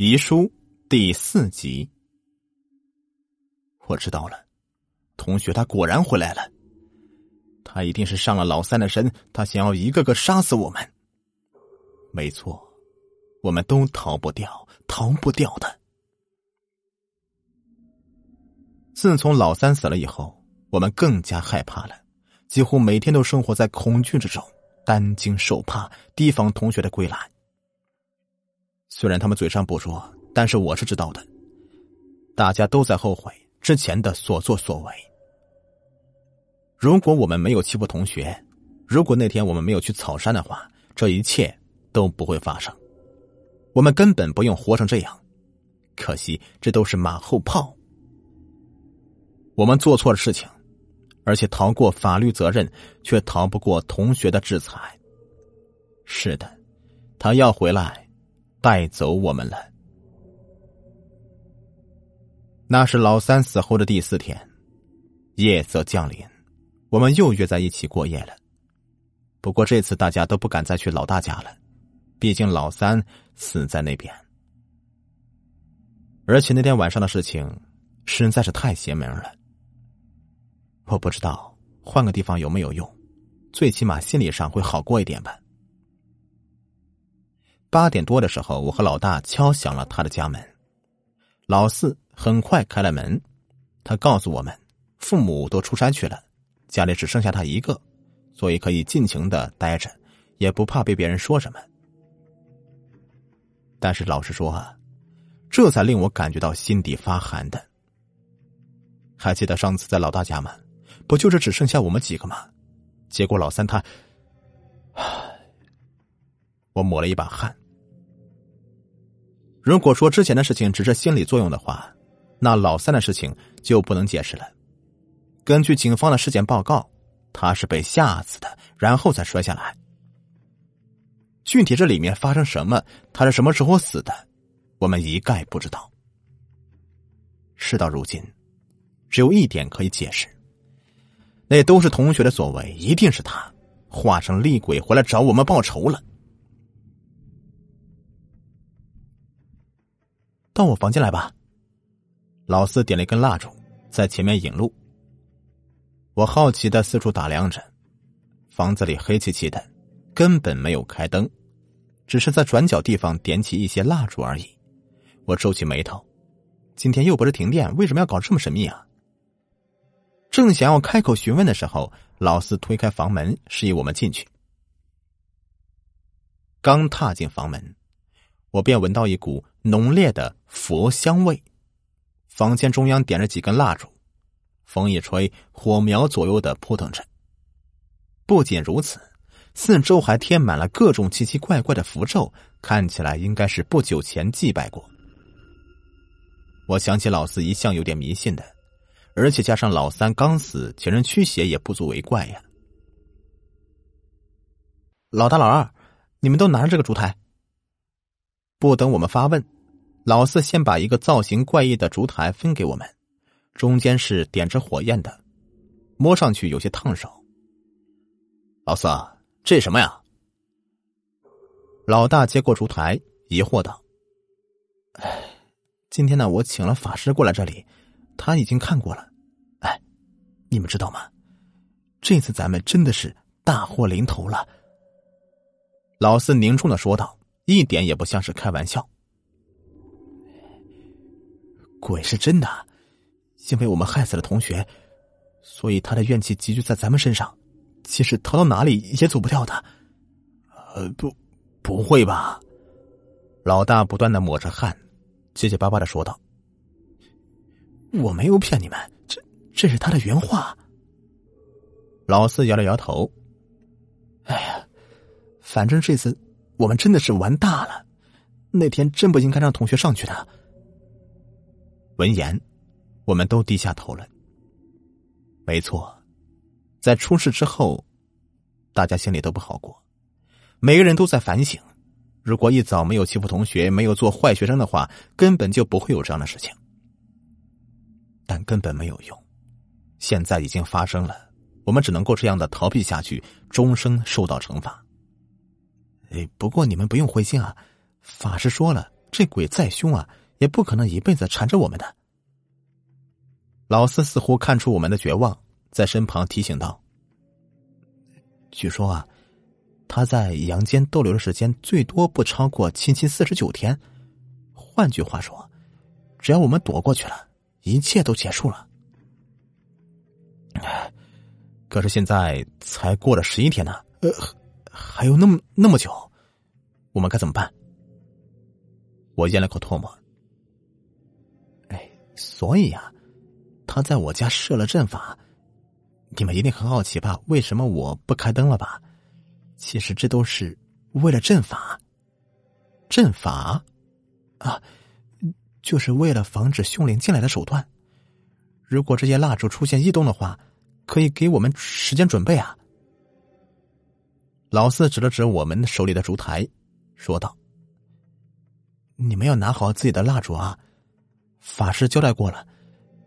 遗书第四集，我知道了，同学他果然回来了，他一定是上了老三的身，他想要一个个杀死我们。没错，我们都逃不掉，逃不掉的。自从老三死了以后，我们更加害怕了，几乎每天都生活在恐惧之中，担惊受怕，提防同学的归来。虽然他们嘴上不说，但是我是知道的。大家都在后悔之前的所作所为。如果我们没有欺负同学，如果那天我们没有去草山的话，这一切都不会发生。我们根本不用活成这样。可惜这都是马后炮。我们做错了事情，而且逃过法律责任，却逃不过同学的制裁。是的，他要回来。带走我们了。那是老三死后的第四天，夜色降临，我们又约在一起过夜了。不过这次大家都不敢再去老大家了，毕竟老三死在那边，而且那天晚上的事情实在是太邪门了。我不知道换个地方有没有用，最起码心理上会好过一点吧。八点多的时候，我和老大敲响了他的家门。老四很快开了门，他告诉我们，父母都出差去了，家里只剩下他一个，所以可以尽情的待着，也不怕被别人说什么。但是老实说啊，这才令我感觉到心底发寒的。还记得上次在老大家吗？不就是只剩下我们几个吗？结果老三他，我抹了一把汗。如果说之前的事情只是心理作用的话，那老三的事情就不能解释了。根据警方的尸检报告，他是被吓死的，然后才摔下来。具体这里面发生什么，他是什么时候死的，我们一概不知道。事到如今，只有一点可以解释：那都是同学的所为，一定是他化成厉鬼回来找我们报仇了。到我房间来吧。老四点了一根蜡烛，在前面引路。我好奇的四处打量着，房子里黑漆漆的，根本没有开灯，只是在转角地方点起一些蜡烛而已。我皱起眉头，今天又不是停电，为什么要搞这么神秘啊？正想要开口询问的时候，老四推开房门，示意我们进去。刚踏进房门。我便闻到一股浓烈的佛香味，房间中央点着几根蜡烛，风一吹，火苗左右的扑腾着。不仅如此，四周还贴满了各种奇奇怪怪的符咒，看起来应该是不久前祭拜过。我想起老四一向有点迷信的，而且加上老三刚死，请人驱邪也不足为怪呀。老大、老二，你们都拿着这个烛台。不等我们发问，老四先把一个造型怪异的烛台分给我们，中间是点着火焰的，摸上去有些烫手。老四，这什么呀？老大接过烛台，疑惑道：“哎，今天呢，我请了法师过来这里，他已经看过了。哎，你们知道吗？这次咱们真的是大祸临头了。”老四凝重的说道。一点也不像是开玩笑。鬼是真的，因为我们害死了同学，所以他的怨气集聚在咱们身上，即使逃到哪里也走不掉的。呃，不，不会吧？老大不断的抹着汗，结结巴巴的说道：“我没有骗你们，这这是他的原话。”老四摇了摇头：“哎呀，反正这次……”我们真的是玩大了，那天真不应该让同学上去的。闻言，我们都低下头了。没错，在出事之后，大家心里都不好过，每个人都在反省：如果一早没有欺负同学，没有做坏学生的话，根本就不会有这样的事情。但根本没有用，现在已经发生了，我们只能够这样的逃避下去，终生受到惩罚。哎，不过你们不用灰心啊，法师说了，这鬼再凶啊，也不可能一辈子缠着我们的。老四似乎看出我们的绝望，在身旁提醒道：“据说啊，他在阳间逗留的时间最多不超过七七四十九天。换句话说，只要我们躲过去了，一切都结束了。可是现在才过了十一天呢，呃，还有那么那么久，我们该怎么办？”我咽了口唾沫。哎，所以呀。他在我家设了阵法，你们一定很好奇吧？为什么我不开灯了吧？其实这都是为了阵法。阵法啊，就是为了防止凶灵进来的手段。如果这些蜡烛出现异动的话，可以给我们时间准备啊。老四指了指我们手里的烛台，说道：“你们要拿好自己的蜡烛啊，法师交代过了。”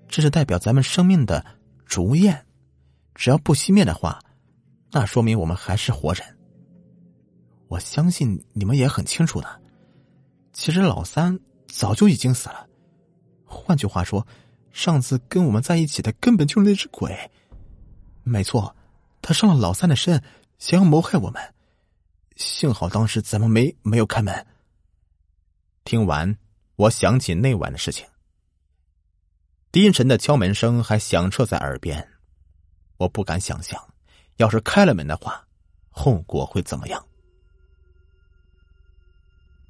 这是代表咱们生命的烛焰，只要不熄灭的话，那说明我们还是活人。我相信你们也很清楚的，其实老三早就已经死了。换句话说，上次跟我们在一起的根本就是那只鬼。没错，他上了老三的身，想要谋害我们。幸好当时咱们没没有开门。听完，我想起那晚的事情。低沉的敲门声还响彻在耳边，我不敢想象，要是开了门的话，后果会怎么样。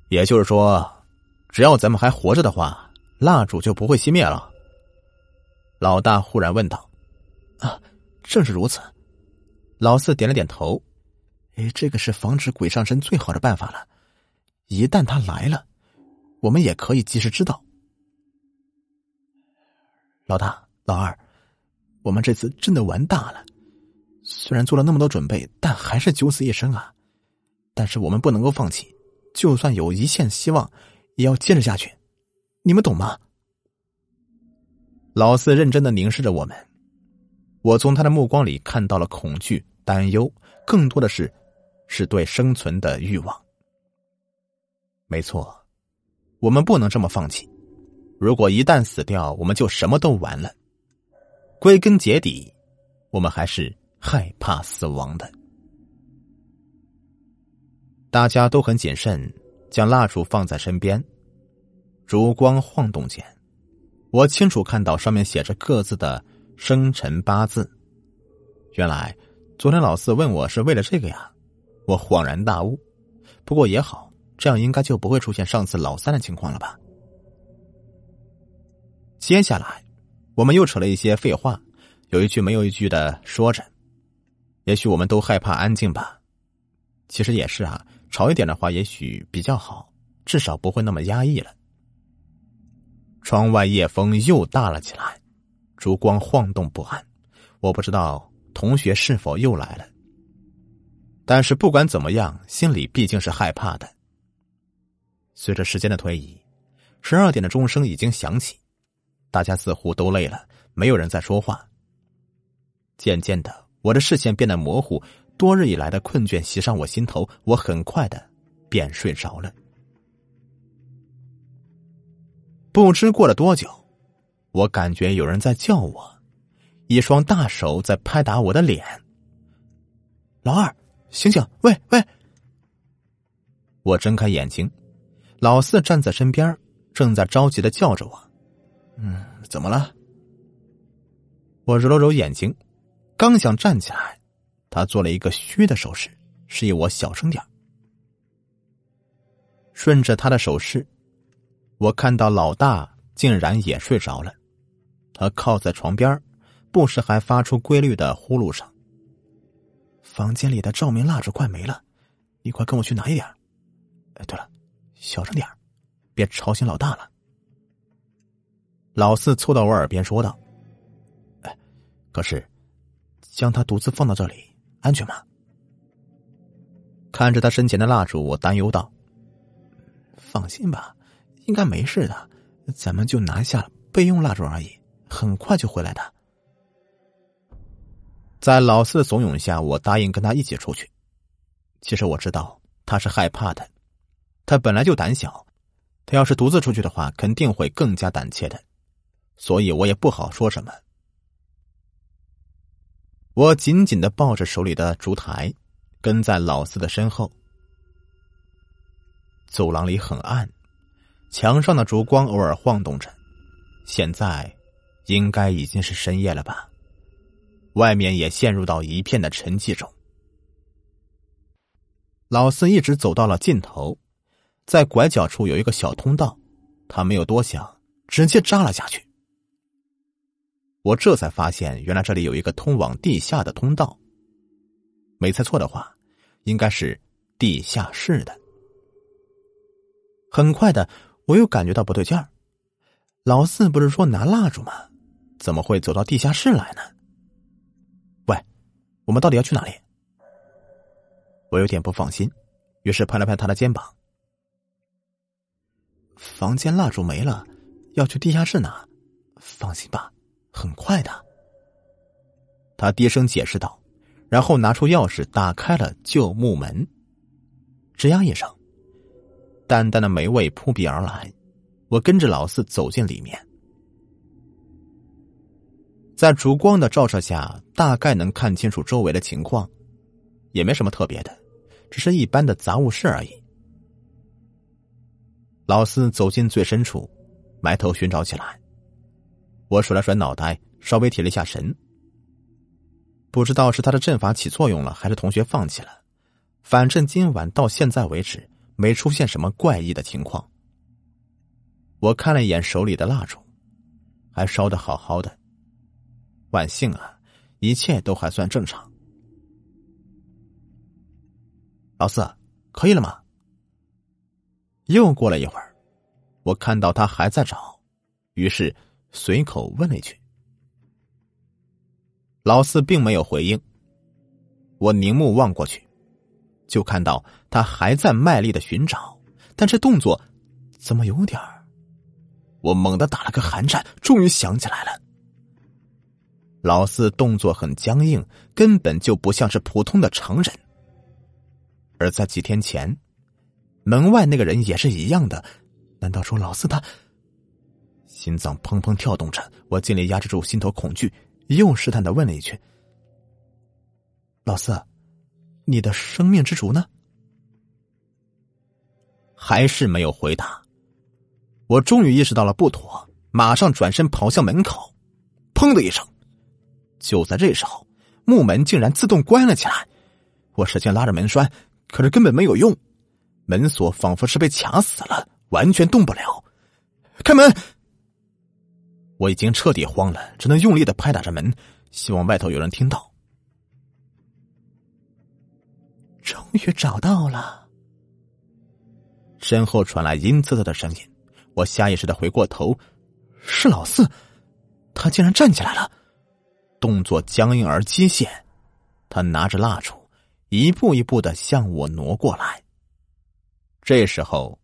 也就是说，只要咱们还活着的话，蜡烛就不会熄灭了。老大忽然问道：“啊，正是如此。”老四点了点头：“哎，这个是防止鬼上身最好的办法了。一旦他来了，我们也可以及时知道。”老大、老二，我们这次真的玩大了。虽然做了那么多准备，但还是九死一生啊！但是我们不能够放弃，就算有一线希望，也要坚持下去。你们懂吗？老四认真的凝视着我们，我从他的目光里看到了恐惧、担忧，更多的是是对生存的欲望。没错，我们不能这么放弃。如果一旦死掉，我们就什么都完了。归根结底，我们还是害怕死亡的。大家都很谨慎，将蜡烛放在身边。烛光晃动间，我清楚看到上面写着各自的生辰八字。原来昨天老四问我是为了这个呀，我恍然大悟。不过也好，这样应该就不会出现上次老三的情况了吧。接下来，我们又扯了一些废话，有一句没有一句的说着。也许我们都害怕安静吧。其实也是啊，吵一点的话也许比较好，至少不会那么压抑了。窗外夜风又大了起来，烛光晃动不安。我不知道同学是否又来了，但是不管怎么样，心里毕竟是害怕的。随着时间的推移，十二点的钟声已经响起。大家似乎都累了，没有人在说话。渐渐的，我的视线变得模糊，多日以来的困倦袭上我心头，我很快的便睡着了。不知过了多久，我感觉有人在叫我，一双大手在拍打我的脸。老二，醒醒！喂喂！我睁开眼睛，老四站在身边，正在着急的叫着我。嗯，怎么了？我揉了揉眼睛，刚想站起来，他做了一个嘘的手势，示意我小声点顺着他的手势，我看到老大竟然也睡着了。他靠在床边，不时还发出规律的呼噜声。房间里的照明蜡烛快没了，你快跟我去拿一点。哎，对了，小声点别吵醒老大了。老四凑到我耳边说道：“哎，可是，将他独自放到这里安全吗？”看着他身前的蜡烛，我担忧道：“放心吧，应该没事的。咱们就拿下备用蜡烛而已，很快就回来的。”在老四的怂恿下，我答应跟他一起出去。其实我知道他是害怕的，他本来就胆小，他要是独自出去的话，肯定会更加胆怯的，所以我也不好说什么。我紧紧的抱着手里的烛台，跟在老四的身后。走廊里很暗，墙上的烛光偶尔晃动着。现在，应该已经是深夜了吧？外面也陷入到一片的沉寂中。老四一直走到了尽头。在拐角处有一个小通道，他没有多想，直接扎了下去。我这才发现，原来这里有一个通往地下的通道。没猜错的话，应该是地下室的。很快的，我又感觉到不对劲儿。老四不是说拿蜡烛吗？怎么会走到地下室来呢？我们到底要去哪里？我有点不放心，于是拍了拍他的肩膀。房间蜡烛没了，要去地下室拿。放心吧，很快的。他低声解释道，然后拿出钥匙打开了旧木门。吱呀一声，淡淡的霉味扑鼻而来。我跟着老四走进里面，在烛光的照射下，大概能看清楚周围的情况，也没什么特别的，只是一般的杂物室而已。老四走进最深处，埋头寻找起来。我甩了甩脑袋，稍微提了一下神。不知道是他的阵法起作用了，还是同学放弃了。反正今晚到现在为止，没出现什么怪异的情况。我看了一眼手里的蜡烛，还烧的好好的。万幸啊，一切都还算正常。老四，可以了吗？又过了一会儿，我看到他还在找，于是随口问了一句。老四并没有回应。我凝目望过去，就看到他还在卖力的寻找，但这动作怎么有点儿……我猛地打了个寒颤，终于想起来了。老四动作很僵硬，根本就不像是普通的成人，而在几天前。门外那个人也是一样的，难道说老四他？心脏砰砰跳动着，我尽力压制住心头恐惧，又试探的问了一句：“老四，你的生命之烛呢？”还是没有回答。我终于意识到了不妥，马上转身跑向门口，砰的一声，就在这时候，木门竟然自动关了起来。我使劲拉着门栓，可是根本没有用。门锁仿佛是被卡死了，完全动不了。开门！我已经彻底慌了，只能用力的拍打着门，希望外头有人听到。终于找到了。身后传来阴恻恻的声音，我下意识的回过头，是老四，他竟然站起来了，动作僵硬而机械。他拿着蜡烛，一步一步的向我挪过来。这时候，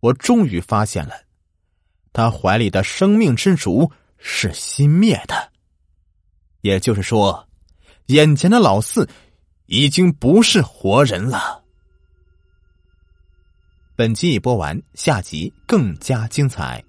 我终于发现了，他怀里的生命之烛是熄灭的，也就是说，眼前的老四已经不是活人了。本集已播完，下集更加精彩。